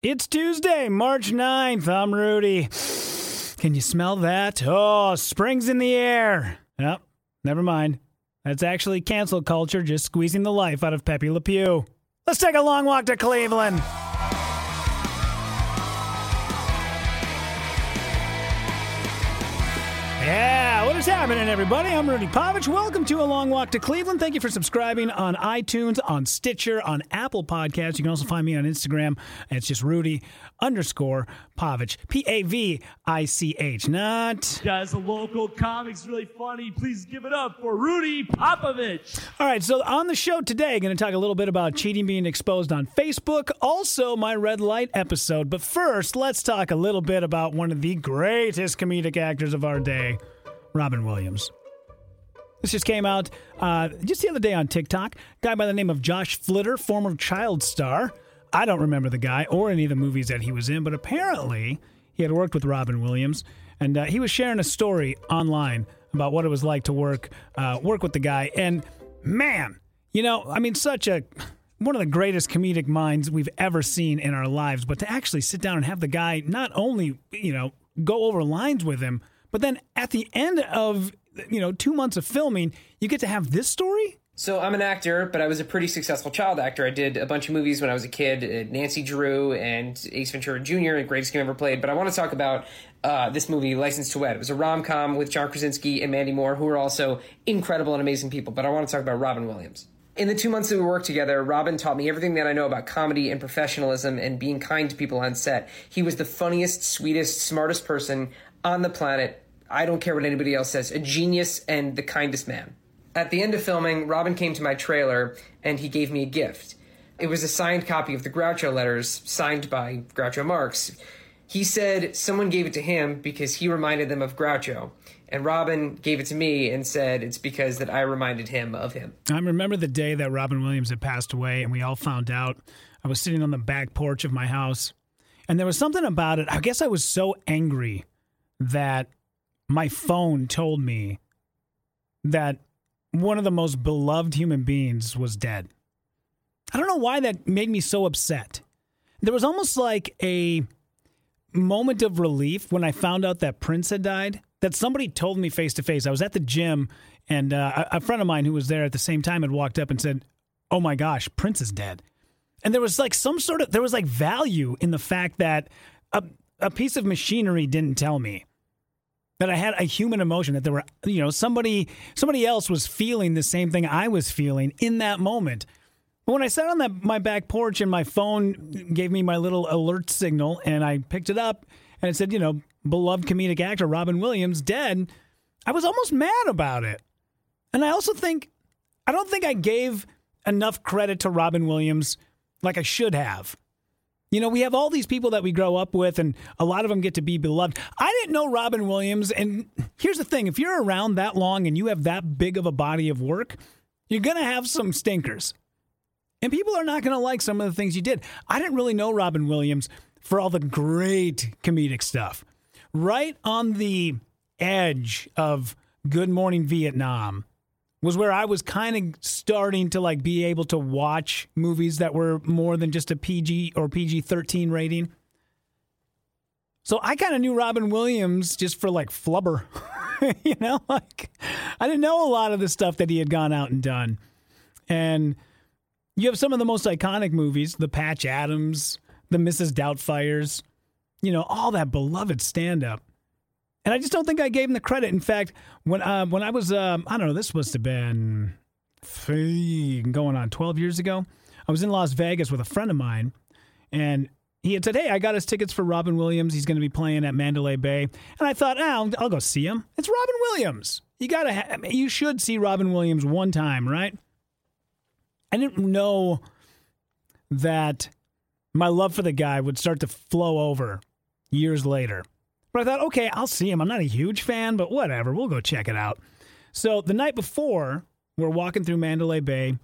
It's Tuesday, March 9th. I'm Rudy. Can you smell that? Oh, spring's in the air. Yep, never mind. That's actually cancel culture just squeezing the life out of Pepe Le Pew. Let's take a long walk to Cleveland. Is happening, everybody? I'm Rudy Pavich. Welcome to A Long Walk to Cleveland. Thank you for subscribing on iTunes, on Stitcher, on Apple Podcasts. You can also find me on Instagram. It's just Rudy underscore Pavich. P A V I C H. Not. Guys, the local comic's really funny. Please give it up for Rudy Popovich. All right, so on the show today, I'm going to talk a little bit about cheating being exposed on Facebook, also my red light episode. But first, let's talk a little bit about one of the greatest comedic actors of our day, Robin Williams. This just came out uh, just the other day on TikTok. Guy by the name of Josh Flitter, former child star. I don't remember the guy or any of the movies that he was in, but apparently he had worked with Robin Williams, and uh, he was sharing a story online about what it was like to work uh, work with the guy. And man, you know, I mean, such a one of the greatest comedic minds we've ever seen in our lives. But to actually sit down and have the guy not only you know go over lines with him, but then at the end of you know two months of filming, you get to have this story. So I'm an actor, but I was a pretty successful child actor. I did a bunch of movies when I was a kid, uh, Nancy Drew and Ace Ventura Jr., and greatest game ever played. But I want to talk about uh, this movie, License to Wed. It was a rom com with John Krasinski and Mandy Moore, who are also incredible and amazing people. But I want to talk about Robin Williams. In the two months that we worked together, Robin taught me everything that I know about comedy and professionalism and being kind to people on set. He was the funniest, sweetest, smartest person on the planet. I don't care what anybody else says. A genius and the kindest man. At the end of filming, Robin came to my trailer and he gave me a gift. It was a signed copy of the Groucho letters, signed by Groucho Marx. He said someone gave it to him because he reminded them of Groucho. And Robin gave it to me and said it's because that I reminded him of him. I remember the day that Robin Williams had passed away, and we all found out. I was sitting on the back porch of my house, and there was something about it. I guess I was so angry that my phone told me that one of the most beloved human beings was dead. I don't know why that made me so upset. There was almost like a moment of relief when I found out that Prince had died. That somebody told me face to face. I was at the gym, and uh, a friend of mine who was there at the same time had walked up and said, "Oh my gosh, Prince is dead." And there was like some sort of there was like value in the fact that a a piece of machinery didn't tell me that I had a human emotion that there were you know somebody somebody else was feeling the same thing I was feeling in that moment. But when I sat on that my back porch and my phone gave me my little alert signal and I picked it up and it said, you know, beloved comedic actor Robin Williams dead, I was almost mad about it. And I also think I don't think I gave enough credit to Robin Williams like I should have. You know, we have all these people that we grow up with, and a lot of them get to be beloved. I didn't know Robin Williams. And here's the thing if you're around that long and you have that big of a body of work, you're going to have some stinkers. And people are not going to like some of the things you did. I didn't really know Robin Williams for all the great comedic stuff. Right on the edge of Good Morning Vietnam was where I was kind of starting to like be able to watch movies that were more than just a PG or PG 13 rating. So I kind of knew Robin Williams just for like flubber. you know, like I didn't know a lot of the stuff that he had gone out and done. And you have some of the most iconic movies, the Patch Adams, the Mrs. Doubtfires, you know, all that beloved stand up. And I just don't think I gave him the credit. In fact, when uh, when I was, um, I don't know, this must have been going on 12 years ago. I was in Las Vegas with a friend of mine, and he had said, Hey, I got his tickets for Robin Williams. He's going to be playing at Mandalay Bay. And I thought, oh, I'll, I'll go see him. It's Robin Williams. You got to, ha- you should see Robin Williams one time, right? I didn't know that my love for the guy would start to flow over years later. But I thought, okay, I'll see him. I'm not a huge fan, but whatever. We'll go check it out. So the night before, we're walking through Mandalay Bay,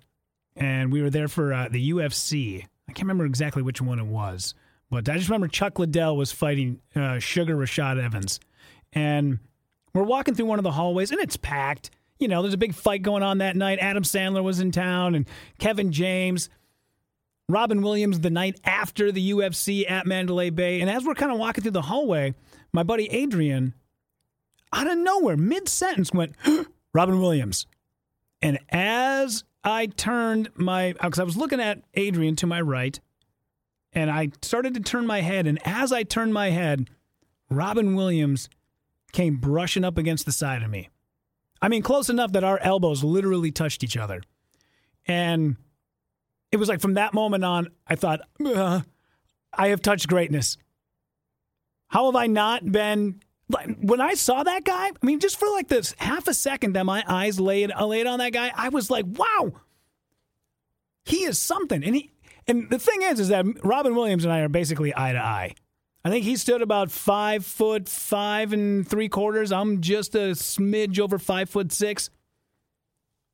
and we were there for uh, the UFC. I can't remember exactly which one it was, but I just remember Chuck Liddell was fighting uh, Sugar Rashad Evans. And we're walking through one of the hallways, and it's packed. You know, there's a big fight going on that night. Adam Sandler was in town, and Kevin James. Robin Williams the night after the UFC at Mandalay Bay. And as we're kind of walking through the hallway, my buddy Adrian, out of nowhere, mid sentence, went, Robin Williams. And as I turned my, because I was looking at Adrian to my right, and I started to turn my head. And as I turned my head, Robin Williams came brushing up against the side of me. I mean, close enough that our elbows literally touched each other. And it was like from that moment on, I thought, uh, I have touched greatness. How have I not been? When I saw that guy, I mean, just for like this half a second that my eyes laid uh, laid on that guy, I was like, wow, he is something. And he and the thing is, is that Robin Williams and I are basically eye to eye. I think he stood about five foot five and three quarters. I'm just a smidge over five foot six.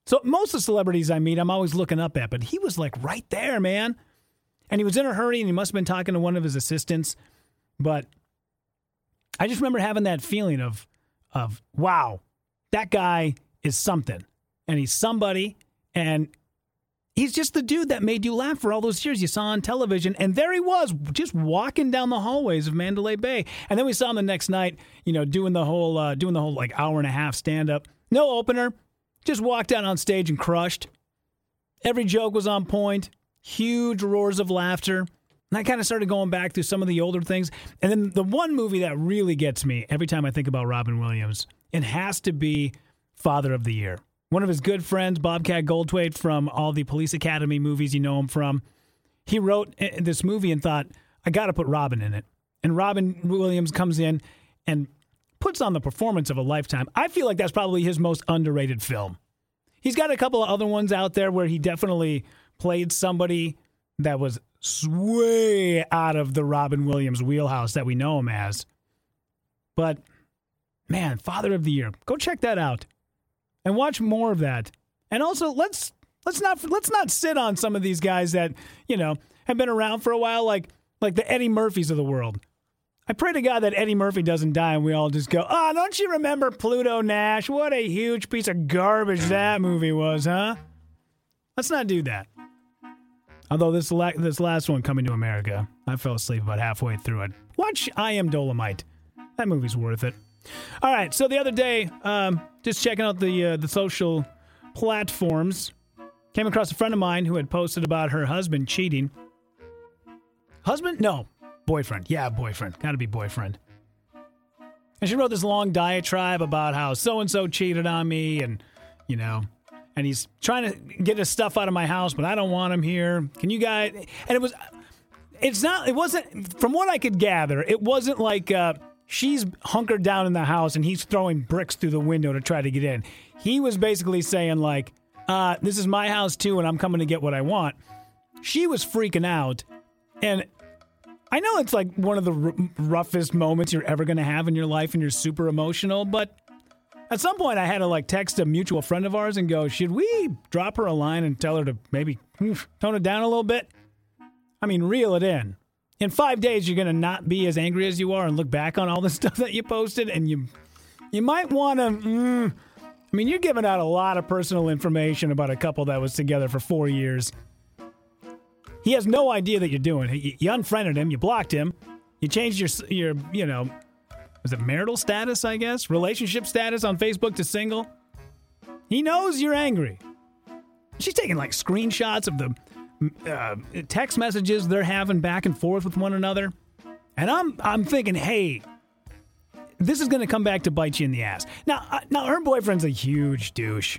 So most of the celebrities I meet, I'm always looking up at, but he was like right there, man. And he was in a hurry and he must have been talking to one of his assistants. But I just remember having that feeling of of wow, that guy is something. And he's somebody and He's just the dude that made you laugh for all those years you saw on television. And there he was, just walking down the hallways of Mandalay Bay. And then we saw him the next night, you know, doing the whole, uh, doing the whole like hour and a half stand up. No opener, just walked out on stage and crushed. Every joke was on point. Huge roars of laughter. And I kind of started going back through some of the older things. And then the one movie that really gets me every time I think about Robin Williams, it has to be Father of the Year. One of his good friends, Bobcat Goldthwait, from all the Police Academy movies you know him from, he wrote eh, this movie and thought, I got to put Robin in it. And Robin Williams comes in and puts on the performance of a lifetime. I feel like that's probably his most underrated film. He's got a couple of other ones out there where he definitely played somebody that was way out of the Robin Williams wheelhouse that we know him as. But man, Father of the Year, go check that out and watch more of that. And also, let's let's not let's not sit on some of these guys that you know have been around for a while, like like the Eddie Murphys of the world. I pray to God that Eddie Murphy doesn't die and we all just go, oh, don't you remember Pluto Nash? What a huge piece of garbage that movie was, huh? Let's not do that. Although this la- this last one, Coming to America, I fell asleep about halfway through it. Watch I Am Dolomite. That movie's worth it. All right. So the other day, um, just checking out the uh, the social platforms, came across a friend of mine who had posted about her husband cheating. Husband? No, boyfriend. Yeah, boyfriend. Got to be boyfriend. And she wrote this long diatribe about how so and so cheated on me, and you know, and he's trying to get his stuff out of my house, but I don't want him here. Can you guys? And it was, it's not. It wasn't. From what I could gather, it wasn't like. Uh, she's hunkered down in the house and he's throwing bricks through the window to try to get in. He was basically saying, like, uh, this is my house too, and I'm coming to get what I want. She was freaking out. And I know it's like one of the r- roughest moments you're ever going to have in your life and you're super emotional, but at some point I had to like text a mutual friend of ours and go, should we drop her a line and tell her to maybe tone it down a little bit? I mean, reel it in. In five days you're going to not be as angry as you are and look back on all the stuff that you posted and you you might want to mm, i mean you're giving out a lot of personal information about a couple that was together for four years. He has no idea that you're doing it. You, unfriended him you blocked him you changed your your you know was it marital status i guess relationship status on facebook to single he knows you're angry she's taking like screenshots of the uh, text messages they're having back and forth with one another. And I'm I'm thinking, hey, this is going to come back to bite you in the ass. Now, uh, now her boyfriend's a huge douche.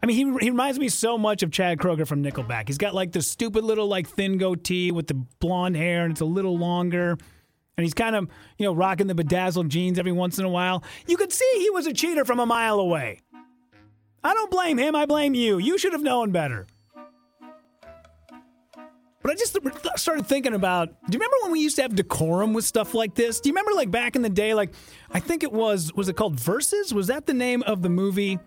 I mean, he, he reminds me so much of Chad Kroeger from Nickelback. He's got like the stupid little like thin goatee with the blonde hair, and it's a little longer. And he's kind of you know rocking the bedazzled jeans every once in a while. You could see he was a cheater from a mile away. I don't blame him. I blame you. You should have known better. But I just started thinking about. Do you remember when we used to have decorum with stuff like this? Do you remember like back in the day? Like I think it was was it called Versus? Was that the name of the movie?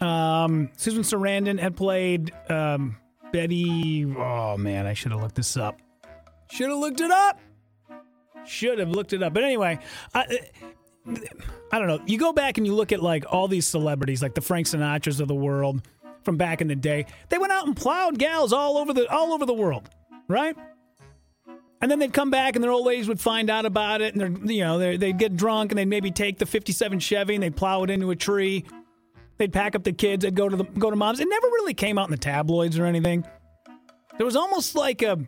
Um, Susan Sarandon had played um, Betty. Oh man, I should have looked this up. Should have looked it up. Should have looked it up. But anyway, I, uh, I don't know. You go back and you look at like all these celebrities, like the Frank Sinatras of the world from back in the day. They went out and plowed gals all over the all over the world. right? And then they'd come back, and their old ladies would find out about it, and they're you know they're, they'd get drunk, and they'd maybe take the '57 Chevy and they'd plow it into a tree. They'd pack up the kids. They'd go to the go to mom's. It never really came out in the tabloids or anything. There was almost like a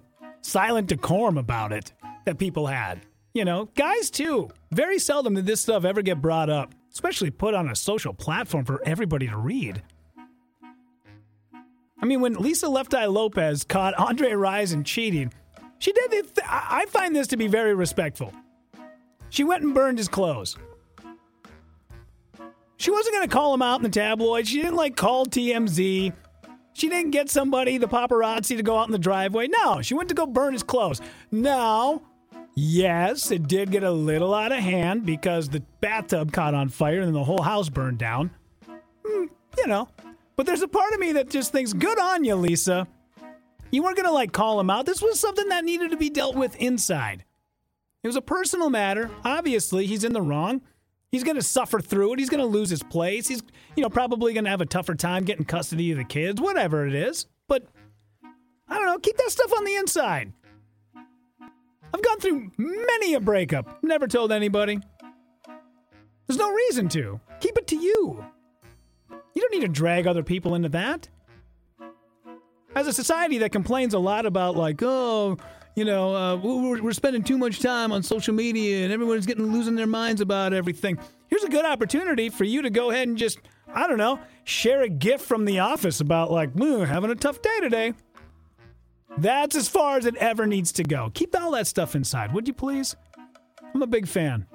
silent decorum about it that people had. You know, guys too. Very seldom did this stuff ever get brought up, especially put on a social platform for everybody to read. I mean, when Lisa Left Eye Lopez caught Andre Rison cheating, she did. Th- I find this to be very respectful. She went and burned his clothes. She wasn't going to call him out in the tabloids. She didn't like call TMZ. She didn't get somebody, the paparazzi, to go out in the driveway. No, she went to go burn his clothes. Now, yes, it did get a little out of hand because the bathtub caught on fire and then the whole house burned down. Mm, you know, but there's a part of me that just thinks, good on you, Lisa. You weren't going to like call him out. This was something that needed to be dealt with inside. It was a personal matter. Obviously, he's in the wrong. He's going to suffer through it. He's going to lose his place. He's, you know, probably going to have a tougher time getting custody of the kids, whatever it is. But I don't know, keep that stuff on the inside. I've gone through many a breakup, never told anybody. There's no reason to. Keep it to you. You don't need to drag other people into that. As a society that complains a lot about, like, oh, you know, uh, we're, we're spending too much time on social media and everyone's getting losing their minds about everything. Here's a good opportunity for you to go ahead and just, I don't know, share a gift from the office about, like, having a tough day today. That's as far as it ever needs to go. Keep all that stuff inside, would you please? I'm a big fan.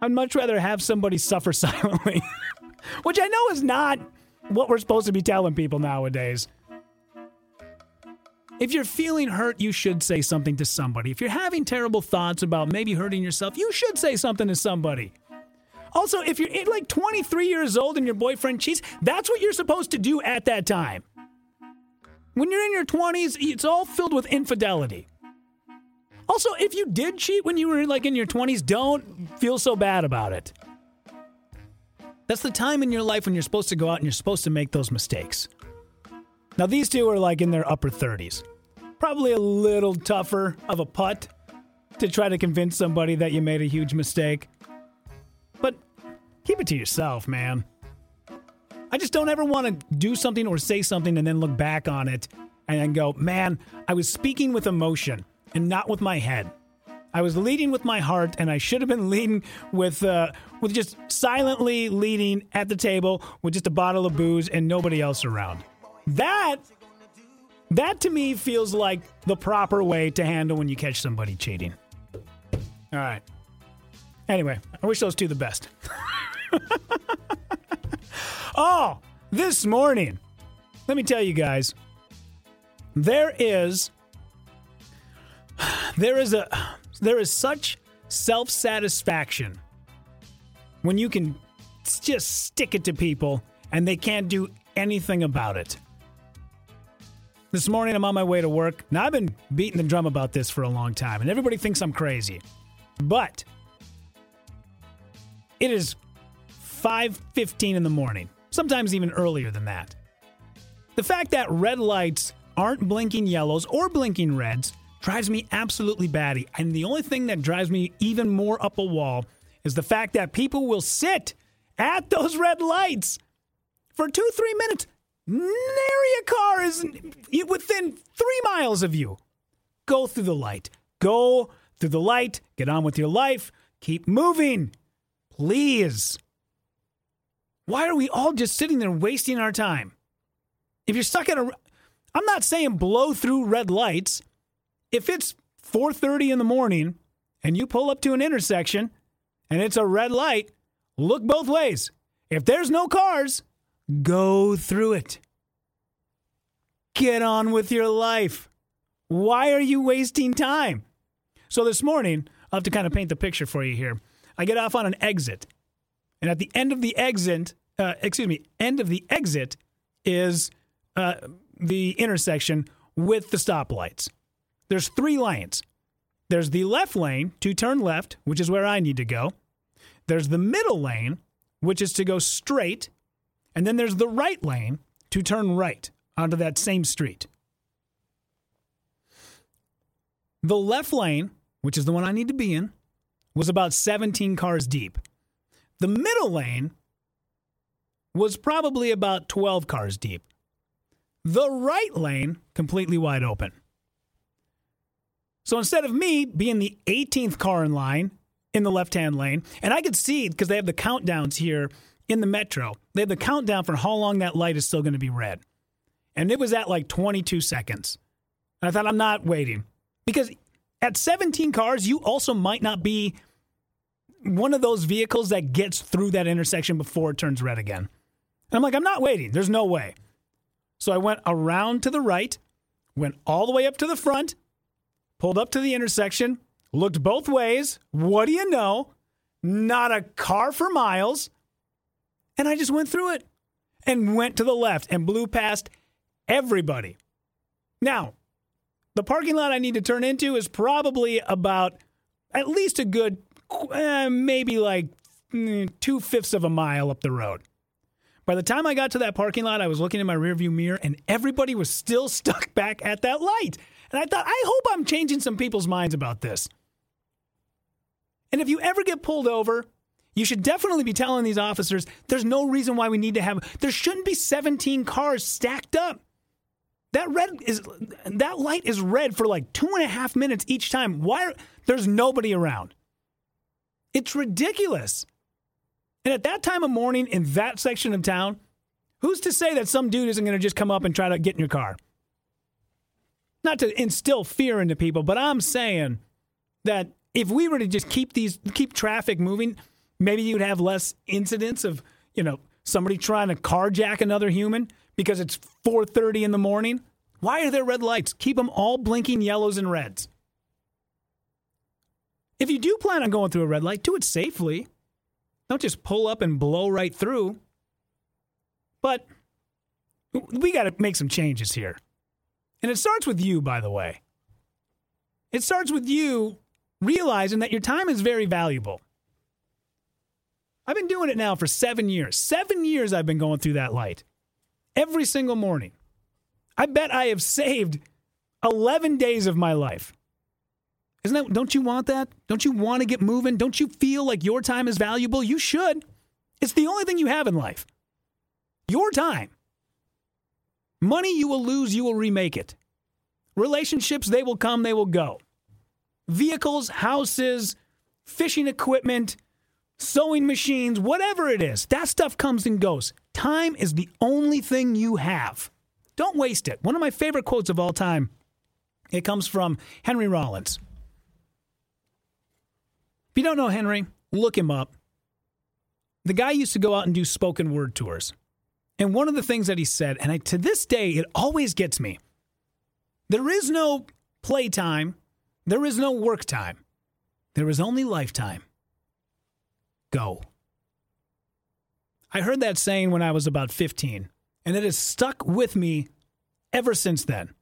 I'd much rather have somebody suffer silently, which I know is not what we're supposed to be telling people nowadays. If you're feeling hurt, you should say something to somebody. If you're having terrible thoughts about maybe hurting yourself, you should say something to somebody. Also, if you're like 23 years old and your boyfriend cheats, that's what you're supposed to do at that time. When you're in your 20s, it's all filled with infidelity. Also, if you did cheat when you were like in your 20s, don't feel so bad about it. That's the time in your life when you're supposed to go out and you're supposed to make those mistakes. Now, these two are like in their upper 30s. Probably a little tougher of a putt to try to convince somebody that you made a huge mistake. But keep it to yourself, man. I just don't ever want to do something or say something and then look back on it and then go, man, I was speaking with emotion and not with my head. I was leading with my heart, and I should have been leading with uh, with just silently leading at the table with just a bottle of booze and nobody else around. That that to me feels like the proper way to handle when you catch somebody cheating. All right. Anyway, I wish those two the best. oh, this morning, let me tell you guys, there is there is a there is such self-satisfaction when you can just stick it to people and they can't do anything about it. This morning I'm on my way to work. Now I've been beating the drum about this for a long time and everybody thinks I'm crazy. But it is 5:15 in the morning, sometimes even earlier than that. The fact that red lights aren't blinking yellows or blinking reds drives me absolutely batty. And the only thing that drives me even more up a wall is the fact that people will sit at those red lights for two, three minutes. Nary a car is within three miles of you. Go through the light. Go through the light. Get on with your life. Keep moving. Please. Why are we all just sitting there wasting our time? If you're stuck at a I'm not saying blow through red lights. If it's 4:30 in the morning and you pull up to an intersection and it's a red light, look both ways. If there's no cars, go through it. Get on with your life. Why are you wasting time? So this morning, I'll have to kind of paint the picture for you here. I get off on an exit. And at the end of the exit, uh, excuse me, end of the exit is uh, the intersection with the stoplights. There's three lanes. There's the left lane to turn left, which is where I need to go. There's the middle lane, which is to go straight. And then there's the right lane to turn right onto that same street. The left lane, which is the one I need to be in, was about 17 cars deep. The middle lane was probably about 12 cars deep. The right lane, completely wide open. So instead of me being the 18th car in line in the left hand lane, and I could see because they have the countdowns here in the metro, they have the countdown for how long that light is still going to be red. And it was at like 22 seconds. And I thought, I'm not waiting. Because at 17 cars, you also might not be one of those vehicles that gets through that intersection before it turns red again. And I'm like, I'm not waiting. There's no way. So I went around to the right, went all the way up to the front, pulled up to the intersection, looked both ways. What do you know? Not a car for miles. And I just went through it and went to the left and blew past everybody. Now, the parking lot I need to turn into is probably about at least a good, uh, maybe like mm, two fifths of a mile up the road. By the time I got to that parking lot, I was looking in my rearview mirror and everybody was still stuck back at that light. And I thought, I hope I'm changing some people's minds about this. And if you ever get pulled over, you should definitely be telling these officers there's no reason why we need to have, there shouldn't be 17 cars stacked up. That red is that light is red for like two and a half minutes each time. Why? There's nobody around. It's ridiculous. And at that time of morning in that section of town, who's to say that some dude isn't going to just come up and try to get in your car? Not to instill fear into people, but I'm saying that if we were to just keep these keep traffic moving, maybe you'd have less incidents of, you know, somebody trying to carjack another human because it's 4:30 in the morning. Why are there red lights? Keep them all blinking yellows and reds. If you do plan on going through a red light, do it safely. Don't just pull up and blow right through. But we got to make some changes here. And it starts with you, by the way. It starts with you realizing that your time is very valuable. I've been doing it now for seven years. Seven years I've been going through that light every single morning. I bet I have saved 11 days of my life. Isn't that, don't you want that? Don't you want to get moving? Don't you feel like your time is valuable? You should. It's the only thing you have in life. Your time. Money you will lose, you will remake it. Relationships, they will come, they will go. Vehicles, houses, fishing equipment, sewing machines, whatever it is, that stuff comes and goes. Time is the only thing you have. Don't waste it. One of my favorite quotes of all time. It comes from Henry Rollins. If you don't know Henry, look him up. The guy used to go out and do spoken word tours. And one of the things that he said, and I, to this day, it always gets me there is no playtime, there is no work time, there is only lifetime. Go. I heard that saying when I was about 15, and it has stuck with me ever since then.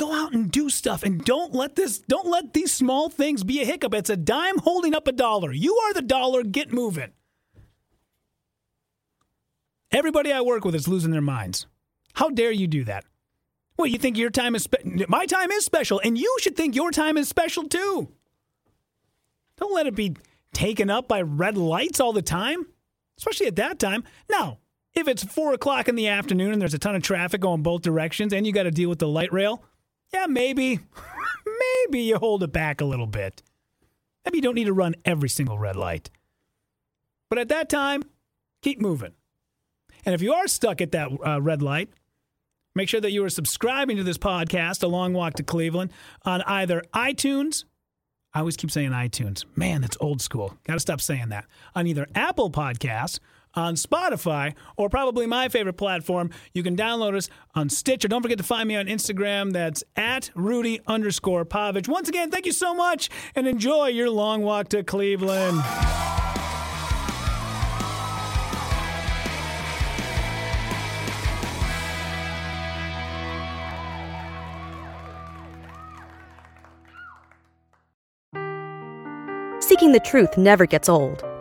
Go out and do stuff and don't let this don't let these small things be a hiccup. It's a dime holding up a dollar. You are the dollar, get moving. Everybody I work with is losing their minds. How dare you do that? Well, you think your time is spe- my time is special and you should think your time is special too. Don't let it be taken up by red lights all the time, especially at that time. Now, if it's four o'clock in the afternoon and there's a ton of traffic going both directions and you got to deal with the light rail, yeah, maybe, maybe you hold it back a little bit. Maybe you don't need to run every single red light. But at that time, keep moving. And if you are stuck at that uh, red light, make sure that you are subscribing to this podcast, A Long Walk to Cleveland, on either iTunes. I always keep saying iTunes. Man, that's old school. Got to stop saying that. On either Apple Podcasts on Spotify, or probably my favorite platform. You can download us on Stitcher. Don't forget to find me on Instagram. That's at Rudy underscore Pavich. Once again, thank you so much and enjoy your long walk to Cleveland. Seeking the truth never gets old.